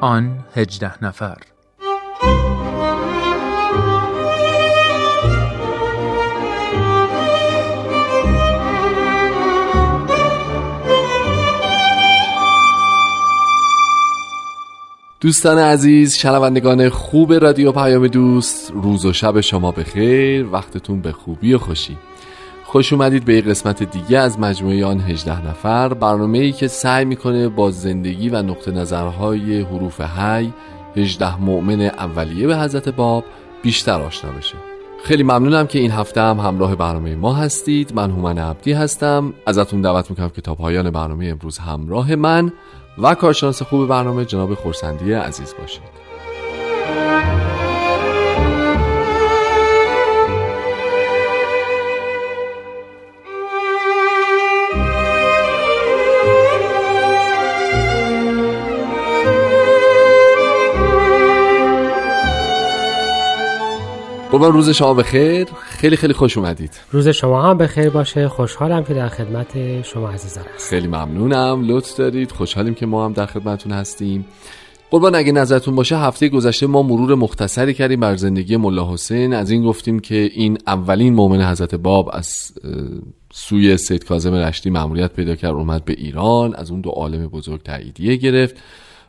آن هجده نفر. دوستان عزیز شنوندگان خوب رادیو پیام دوست روز و شب شما بخیر وقتتون به خوبی و خوشی. خوش اومدید به یک قسمت دیگه از مجموعه آن 18 نفر. برنامه ای که سعی می‌کنه با زندگی و نقطه نظرهای حروف هی 18 مؤمن اولیه به حضرت باب بیشتر آشنا بشه. خیلی ممنونم که این هفته هم همراه برنامه ما هستید. من هومن عبدی هستم. ازتون دعوت می‌کنم که تا پایان برنامه امروز همراه من و کارشناس خوب برنامه جناب خورسندی عزیز باشید. قربان روز شما بخیر. خیلی خیلی خوش اومدید. روز شما هم بخیر باشه. خوشحالم که در خدمت شما عزیزان هستم. خیلی ممنونم. لطف دارید. خوشحالیم که ما هم در خدمتتون هستیم. قربان اگه نظرتون باشه هفته گذشته ما مرور مختصری کردیم بر زندگی ملا حسین. از این گفتیم که این اولین مؤمن حضرت باب از سوی سید کاظم رشتی مأموریت پیدا کرد اومد به ایران. از اون دو عالم بزرگ تاییدیه گرفت.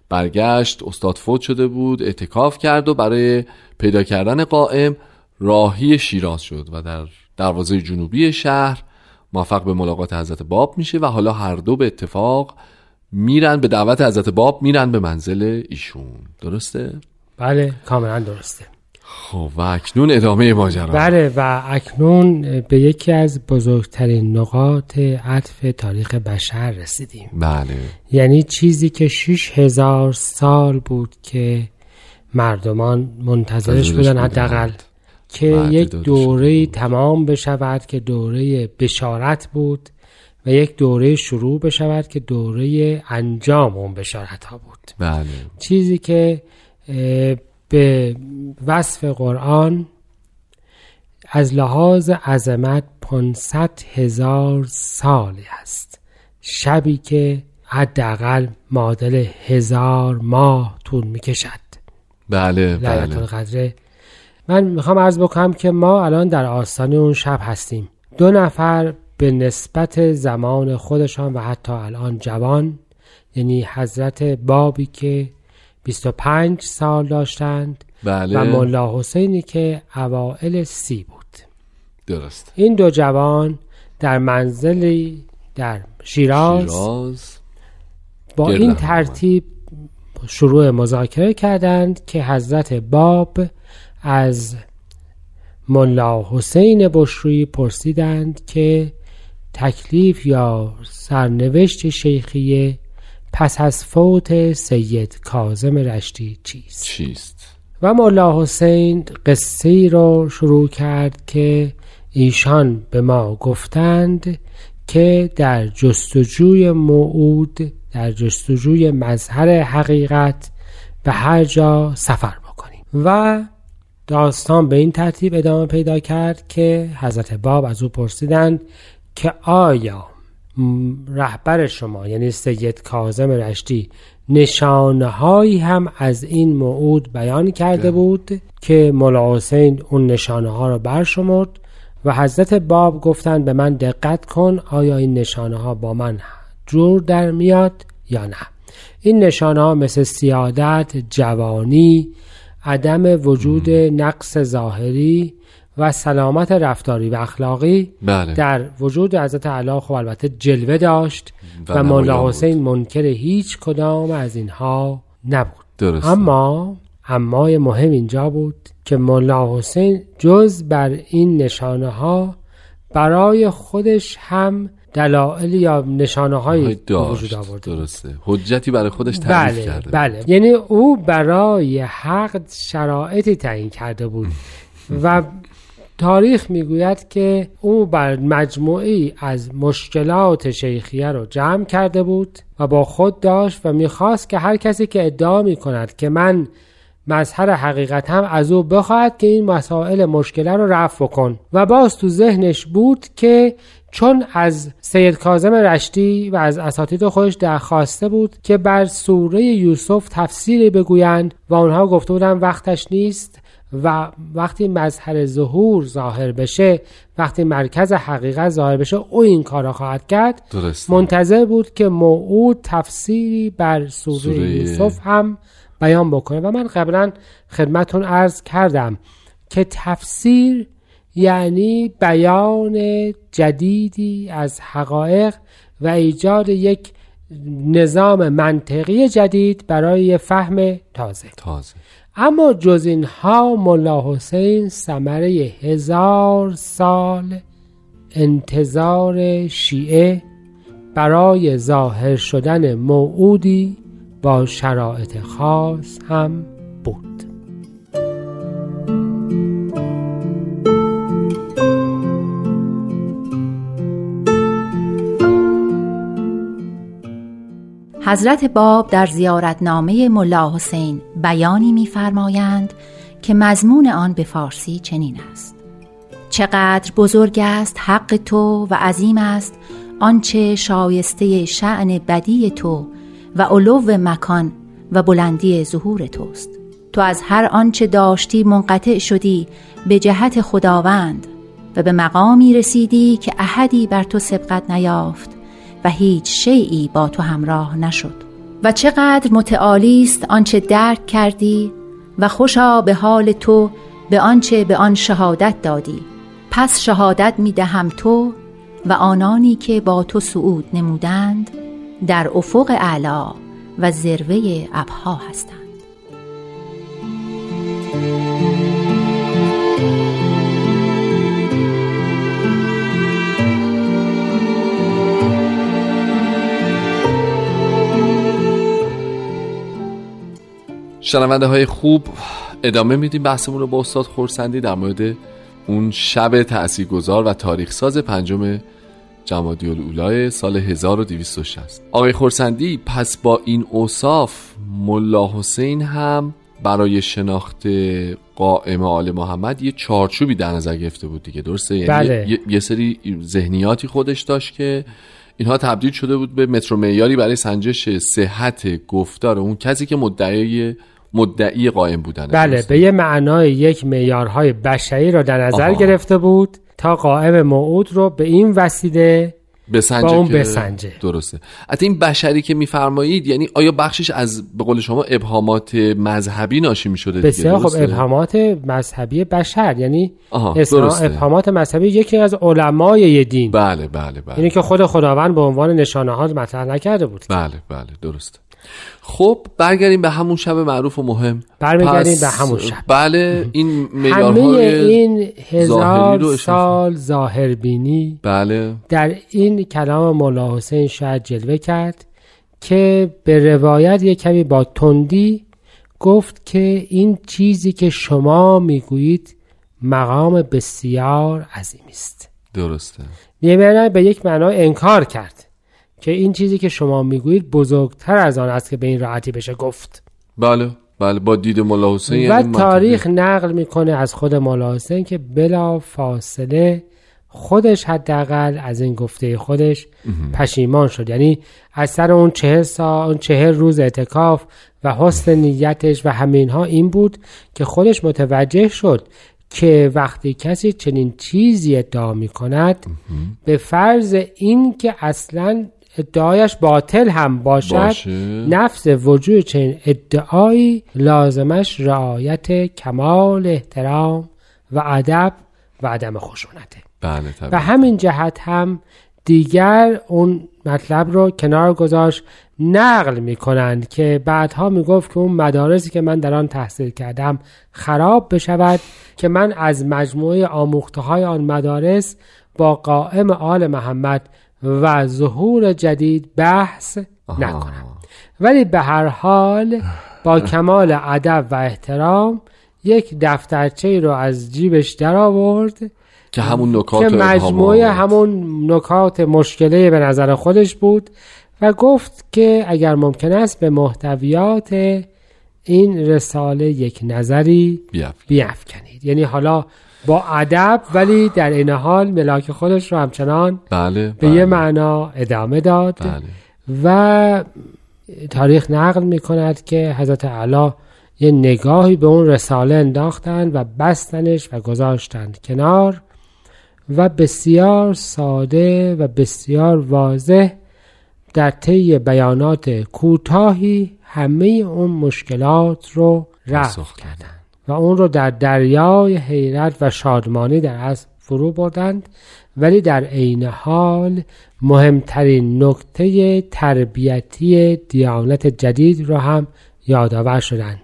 برگشت استاد فوت شده بود اعتکاف کرد و برای پیدا کردن قائم راهی شیراز شد و در دروازه جنوبی شهر موفق به ملاقات حضرت باب میشه و حالا هر دو به اتفاق میرن به دعوت حضرت باب میرن به منزل ایشون. درسته؟ بله کاملا درسته. خب و اکنون ادامه ماجرا. بله و اکنون به یکی از بزرگترین نقاط عطف تاریخ بشر رسیدیم. بله. یعنی چیزی که شیش هزار سال بود که مردمان منتظرش بودن حداقل. که یک دوره تمام بشود که دوره بشارت بود و یک دوره شروع بشود که دوره انجام اون بشارت ها بود. بله. چیزی که به وصف قرآن از لحاظ عظمت 500 هزار سالی است. شبی که حداقل معادل هزار ماه طول می‌کشد. بله بله. من می‌خوام عرض بکنم که ما الان در آستانه اون شب هستیم دو نفر به نسبت زمان خودشان و حتی الان جوان یعنی حضرت بابی که 25 سال داشتند بله. و ملا حسینی که اوائل سی بود درست این دو جوان در منزلی در شیراز, شیراز. با این ترتیب شروع مذاکره کردند که حضرت باب از ملا حسین بشروی پرسیدند که تکلیف یا سرنوشت شیخیه پس از فوت سید کازم رشتی چیست؟ چیست؟ و ملا حسین قصه رو شروع کرد که ایشان به ما گفتند که در جستجوی موعود در جستجوی مظهر حقیقت به هر جا سفر بکنیم. و داستان به این ترتیب ادامه پیدا کرد که حضرت باب از او پرسیدند که آیا رهبر شما یعنی سید کازم رشتی نشانه هایی هم از این موعود بیان کرده بود که ملا حسین اون نشانه ها رو برشمرد و حضرت باب گفتند به من دقت کن آیا این نشانه ها با من جور در میاد یا نه؟ این نشانه ها مثل سیادت جوانی عدم وجود نقص ظاهری و سلامت رفتاری و اخلاقی بله. در وجود حضرت علا خب البته جلوه داشت و, مولا حسین منکر هیچ کدام از اینها نبود درست. اما اما مهم اینجا بود که مولا حسین جز بر این نشانه ها برای خودش هم دلایل یا نشانه های وجود آورده درسته. حجتی برای خودش تعریف بله، کرده بله. یعنی او برای حق شرایطی تعیین کرده بود. و تاریخ می‌گوید که او بر مجموعی از مشکلات شیخیه رو جمع کرده بود و با خود داشت و می‌خواست که هر کسی که ادعا می‌کند که من مظهر حقیقت هم از او بخواهد که این مسائل مشکله رو رفع کن. و باز تو ذهنش بود که چون از سید کازم رشتی و از اساتید خودش درخواسته بود که بر سوره یوسف تفسیری بگویند و آنها گفته بودن وقتش نیست و وقتی مظهر ظهور ظاهر بشه وقتی مرکز حقیقت ظاهر بشه او این کار را خواهد کرد درسته. منتظر بود که موعود تفسیری بر سوره, سوره یوسف هم بیان بکنه و من قبلا خدمتون عرض کردم که تفسیر یعنی بیان جدیدی از حقایق و ایجاد یک نظام منطقی جدید برای فهم تازه. تازه. اما جز اینها ملا حسین ثمره هزار سال انتظار شیعه برای ظاهر شدن موعودی با شرایط خاص هم حضرت باب در زیارتنامه ملا حسین بیانی می‌فرمایند که مضمون آن به فارسی چنین است. چقدر بزرگ است حق تو و عظیم است آنچه شایسته شعن بدی تو و علو مکان و بلندی ظهور توست. تو از هر آنچه داشتی منقطع شدی به جهت خداوند و به مقامی رسیدی که احدی بر تو سبقت نیافت و هیچ شیعی با تو همراه نشد. و چقدر متعالی است آنچه درک کردی و خوشا به حال تو به آنچه به آن شهادت دادی. پس شهادت می دهم تو و آنانی که با تو صعود نمودند در افق اعلا و ذروه ابها هستند. شنونده های خوب ادامه میدیم بحثمون رو با استاد خورسندی در مورد اون شب تاثیرگذار و تاریخ ساز پنجم جمادی الاولای سال 1260 آقای خورسندی پس با این اوصاف ملا حسین هم برای شناخت قائم آل محمد یه چارچوبی در نظر گرفته بود دیگه درسته یعنی بله. یه, یه سری ذهنیاتی خودش داشت که اینها تبدیل شده بود به متر معیاری برای سنجش صحت گفتار اون کسی که مدعی مدعی قائم بودن بله به یه معنای یک معیارهای بشری را در نظر آها. گرفته بود تا قائم موعود رو به این وسیله بسنجه با اون که- بسنجه. درسته. حتی این بشری که میفرمایید یعنی آیا بخشش از به قول شما ابهامات مذهبی ناشی می‌شده بسیار خب ابهامات مذهبی بشر یعنی. ابهامات مذهبی یکی از علمای یه دین. بله بله بله اینی که خود خداوند به عنوان نشانه ها مطرح نکرده بود. بله بله درسته. خب برگردیم به همون شب معروف و مهم. برمیگردیم پس، به همون شب. بله این همه معیارهای این هزار رو سال ظاهربینی بله. در این کلام مولا حسین شاید جلوه کرد که به روایت یک کمی با تندی گفت که این چیزی که شما می‌گویید مقام بسیار عظیمی است. درسته. یه به یک معنا انکار کرد. که این چیزی که شما می‌گویید بزرگتر از آن است که به این راحتی بشه گفت. بله بله با دید مولا حسین و یعنی. تاریخ نقل می‌کنه از خود مولا حسین که بلا فاصله خودش حداقل از این گفته خودش پشیمان شد. یعنی از سر اون چهل سال اون چهل روز اعتکاف و حسن نیتش و همینها این بود که خودش متوجه شد که وقتی کسی چنین چیزی ادعا می کند به فرض این که اصلا ادعایش باطل هم باشد باشه. نفس وجود چنین ادعایی لازمش رعایت کمال احترام و ادب و عدم خشونته بله و همین جهت هم دیگر اون مطلب رو کنار گذاشت نقل می کنند که بعدها می گفت که اون مدارسی که من در آن تحصیل کردم خراب بشود که من از مجموعه آموخته های آن مدارس با قائم آل محمد و ظهور جدید بحث. نکنم ولی به هر حال با کمال ادب و احترام یک دفترچه رو از جیبش در آورد که همون نکات که مجموعه. همون نکات مشکله به نظر خودش بود و گفت که اگر ممکن است به محتویات این رساله یک نظری. بیافکنید یعنی حالا با ادب ولی در این حال ملاک خودش رو همچنان بله به یه بله. معنا ادامه داد بله و تاریخ نقل می کند که حضرت علا یه نگاهی به اون رساله انداختند و بستنش و گذاشتند کنار و بسیار ساده و بسیار واضح در طی بیانات کوتاهی همه اون مشکلات رو رفع. کردند و اون رو در دریای حیرت و شادمانی در از فرو بردند. ولی در عین حال مهمترین نکته تربیتی دیانت جدید رو هم یادآور شدند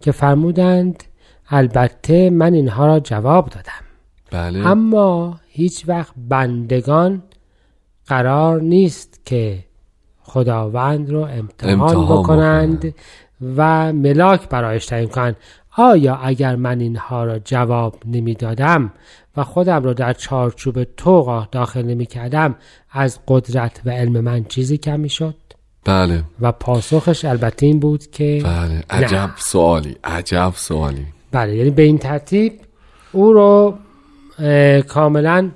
که فرمودند البته من اینها را جواب دادم. بله. اما هیچ وقت بندگان قرار نیست که خداوند رو امتحان, امتحان بکنند. و ملاک برایش تعیین کنند. آیا اگر من اینها را جواب نمی‌دادم و خودم را در چارچوب تو داخل نمی کردم از قدرت و علم من چیزی کم می شد بله. و پاسخش البته این بود که بله. عجب سوالی. عجب سوالی. بله یعنی به این ترتیب او رو اه، کاملا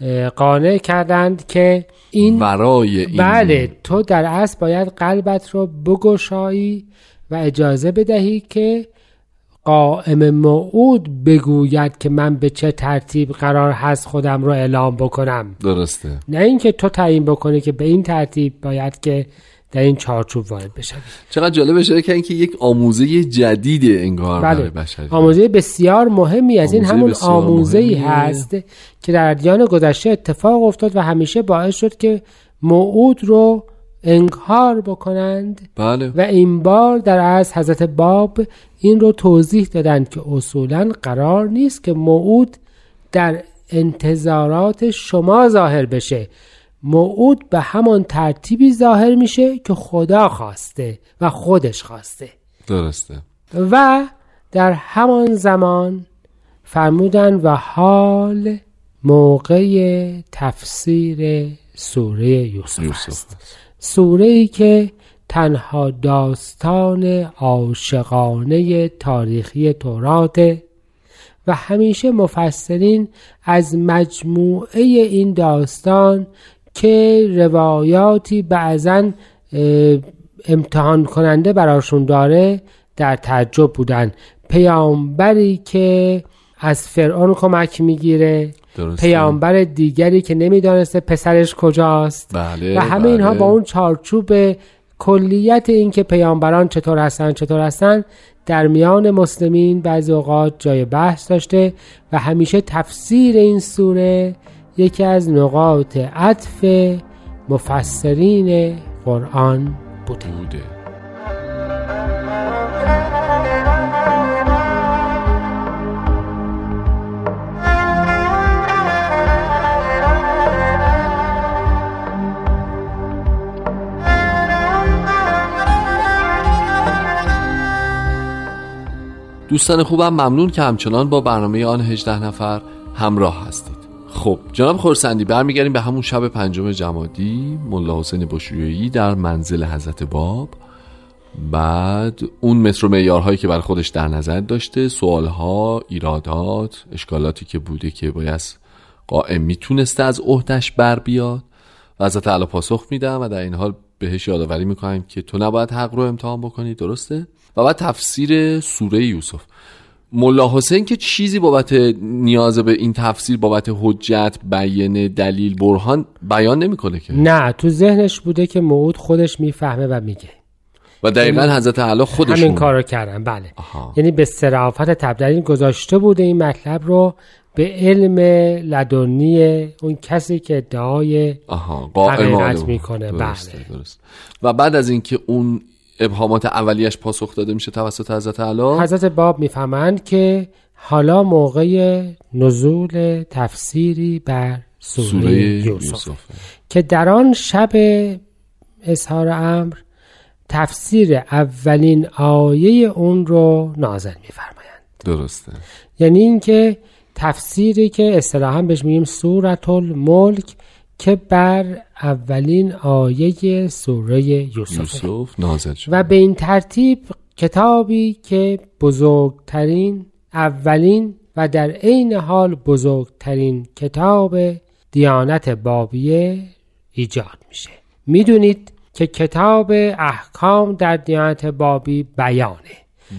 اه، قانع کردند که این ورای این بله تو در اصل باید قلبت رو بگشایی و اجازه بدهی که قائم موعود بگوید که من به چه ترتیب قرار هست خودم رو اعلام بکنم. درسته. نه اینکه تو تعیین بکنی که به این ترتیب باید که در این چارچوب وارد بشوی. چقدر جالب شده که اینکه یک آموزه جدید انگار بله. بشری. آموزه بسیار مهمی از این همون آموزه ای. هست که در ادیان گذشته اتفاق افتاد و همیشه باعث شد که موعود رو انکار بکنند. بله. و این بار در از حضرت باب این رو توضیح دادند که اصولا قرار نیست که موعود در انتظارات شما ظاهر بشه. موعود به همان ترتیبی ظاهر میشه که خدا خواسته و خودش خواسته. درسته. و در همان زمان فرمودن و حال موقع تفسیر سوره یوسف, یوسف است. سوره ای که تنها داستان عاشقانه تاریخی توراته و همیشه مفسرین از مجموعه این داستان که روایاتی بعضا امتحان کننده براشون داره در تعجب بودن. پیامبری که از فرعون کمک می‌گیره. درسته. پیامبر دیگری که نمی‌دانسته پسرش کجاست. بله و همه اینها بله. با اون چارچوب کلیت این که پیامبران چطور هستن چطور هستن در میان مسلمین بعضی اوقات جای بحث داشته و همیشه تفسیر این سوره یکی از نقاط عطف مفسرین قرآن بوده. بوده. دوستان خوبم ممنون که همچنان با برنامه آن 18 نفر همراه هستید. خب جناب خورسندی برمیگردیم به همون شب پنجم جمادی. ملا حسین بشویی در منزل حضرت باب. بعد اون متر و معیارهایی که برای خودش در نظر داشته سوالها ایرادات اشکالاتی که بوده که باید قائم می‌تونسته از عهدش بر بیاد. و حضرت علا پاسخ میدم و در این حال بهش یادآوری می‌کنم که تو نباید حق رو امتحان بکنی درسته؟ و بعد تفسیر سوره یوسف ملا حسین که چیزی بابت نیاز به این تفسیر بابت حجت بیان دلیل برهان بیان نمی‌کنه که نه تو ذهنش بوده که موعود خودش می‌فهمه و میگه و دقیقا حضرت علا خودشون همین کار رو کردن بله آها. یعنی به صرافت تبدیل گذاشته بوده این مطلب رو به علم لدنی اون کسی که ادعای حقیقت. می‌کنه، درسته، بله. درست. و بعد از اینکه اون ابهامات اولیش پاسخ داده میشه توسط حضرت علا حضرت باب می‌فهمند که حالا موقع نزول تفسیری بر سوره, سوره یوسف, یوسف. که در آن شب اظهار امر تفسیر اولین آیه اون رو نازل میفرمایند. درسته. یعنی اینکه تفسیری که اصطلاحا بهش میگیم سورت الملک که بر اولین آیه سوره یوسف یوسف نازل شد. و به این ترتیب کتابی که بزرگترین اولین و در عین حال بزرگترین کتاب دیانت بابیه ایجاد میشه. می‌دونید که کتاب احکام در دیانت بابی بیانه.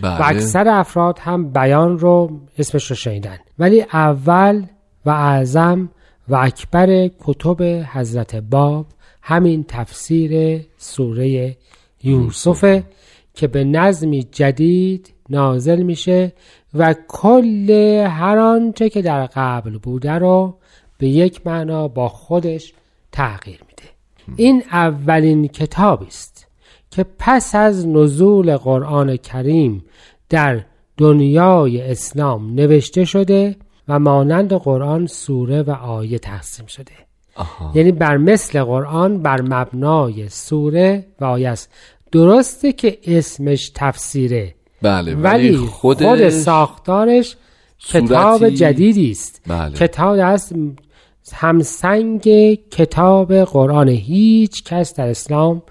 بله. و اکثر افراد هم بیان رو اسمش رو شنیدن. ولی اول و اعظم و اکبر کتب حضرت باب همین تفسیر سوره یوسف که به نظمی جدید نازل میشه و کل هر آنچه که در قبل بوده رو به یک معنا با خودش تغییر میده. این اولین کتابی است که پس از نزول قرآن کریم در دنیای اسلام نوشته شده و مانند قرآن سوره و آیه تقسیم شده. آها. یعنی بر مثل قرآن بر مبنای سوره و آیه است. درسته که اسمش تفسیره. بله ولی خود, ساختارش کتاب جدیدی است. بله. کتاب است همسنگ کتاب قرآن. هیچ کس در اسلام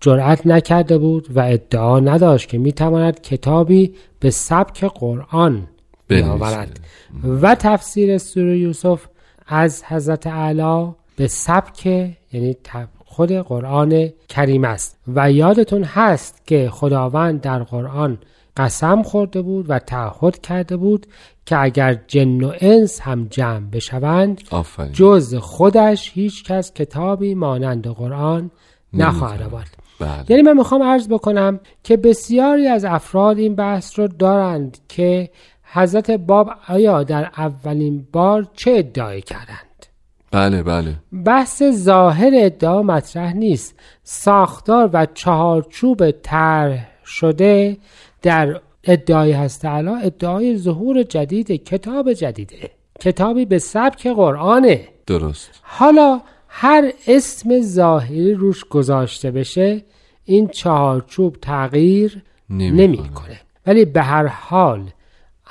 جرأت نکرده بود و ادعا نداشت که می‌تواند کتابی به سبک قرآن بیاورد و تفسیر سوره یوسف از حضرت اعلی به سبک یعنی خود قرآن کریم است. و یادتون هست که خداوند در قرآن قسم خورده بود و تعهد کرده بود که اگر جن و انس هم جمع بشوند آفرین. جز خودش هیچ کس کتابی مانند قرآن نخواهد آورد. بله. یعنی من می‌خوام عرض بکنم که بسیاری از افراد این بحث رو دارند که حضرت باب آیا در اولین بار چه ادعای کردند؟ بله بله. بحث ظاهر ادعا مطرح نیست. ساختار و چهارچوب طرح شده در ادعای هست. تعالی ادعای ظهور جدید کتاب جدیده. کتابی به سبک قرآنه. درست. حالا هر اسم ظاهری روش گذاشته بشه این چهارچوب تغییر نمی‌کنه. نمی‌کنه. ولی به هر حال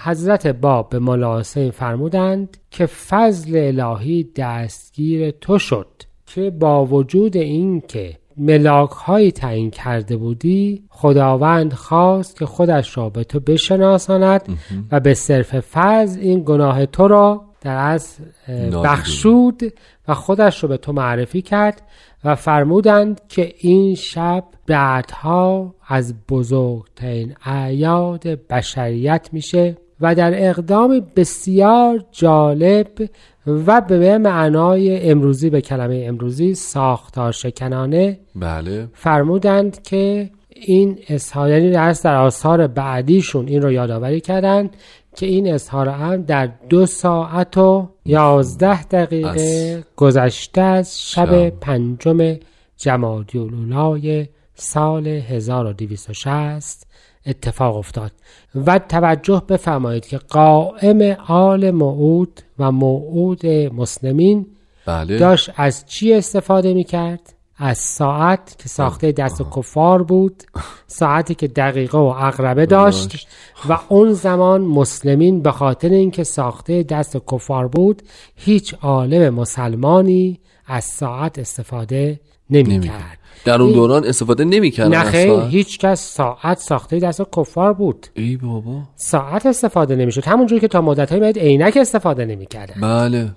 حضرت باب به مولا حسین فرمودند که فضل الهی دستگیر تو شد که با وجود اینکه ملاک هایی تعیین کرده بودی خداوند خواست که خودش را به تو بشناساند و به صرف فضل این گناه تو را در از. بخشود و خودش رو به تو معرفی کرد و فرمودند که این شب بعدها از بزرگترین اعیاد بشریت میشه و در اقدام بسیار جالب و به معنای امروزی به کلمه امروزی ساختار شکنانه بله فرمودند که این اظهار یعنی در آثار بعدیشون این رو یادآوری کردند که این اظهار هم در دو ساعت و یازده دقیقه از گذشته از شب شب. پنجم جمادی سال 1260 اتفاق افتاد و توجه بفرمایید که قائم آل موعود و موعود مسلمین بله داشت از چی استفاده می کرد؟ از ساعت که ساخته دست کفار بود ساعتی که دقیقه و اقربه داشت داشت. و اون زمان مسلمین به خاطر اینکه ساخته دست کفار بود هیچ عالم مسلمانی از ساعت استفاده نمی نمی کرد در اون دوران استفاده نمی‌کردن نخیر ساعت؟ هیچ کس ساعت ساخته دست کفار بود. ای بابا. ساعت استفاده نمی‌شد. همونجوری که تا مدت های عینک استفاده نمی‌کردن. بله.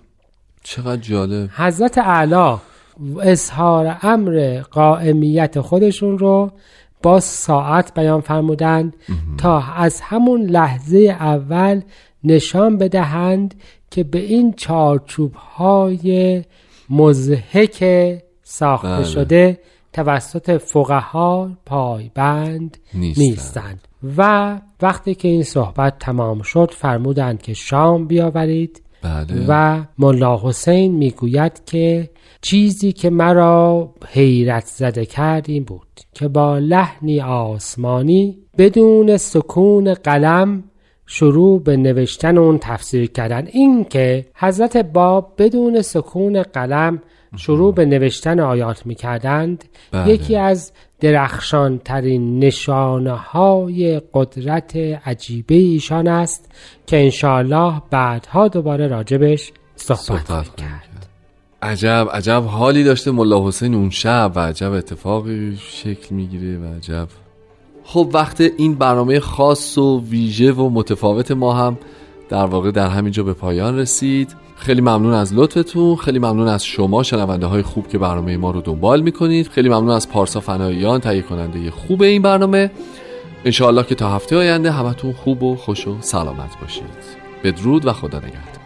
چقدر جالب. حضرت اعلی اظهار امر قائمیت خودشون رو با ساعت بیان فرمودند تا از همون لحظه اول نشان بدهند که به این چارچوب های مزهک ساخته بله. شده توسط فقها پایبند نیستند. نیستند و وقتی که این صحبت تمام شد فرمودند که شام بیاورید بله و ملا حسین می‌گوید که چیزی که مرا حیرت زده کرد این بود که با لحنی آسمانی بدون سکون قلم شروع به نوشتن اون تفسیر کردن این که حضرت باب بدون سکون قلم شروع به نوشتن آیات می کردند بله. یکی از درخشان ترین نشانه های قدرت عجیبه ایشان است که انشاءالله بعدها دوباره راجبش صحبت, صحبت کرد. عجب عجب حالی داشته ملا حسین اون شب و عجب اتفاقی شکل می‌گیره و عجب خب وقت این برنامه خاص و ویژه و متفاوت ما هم در واقع در همینجا به پایان رسید خیلی ممنون از لطفتون. خیلی ممنون از شما شنونده های خوب که برنامه ما رو دنبال می‌کنید. خیلی ممنون از پارسا فناییان تهیه کننده خوب این برنامه. انشاءالله که تا هفته آینده همتون خوب و خوش و سلامت باشید. بدرود و خدا نگهدار.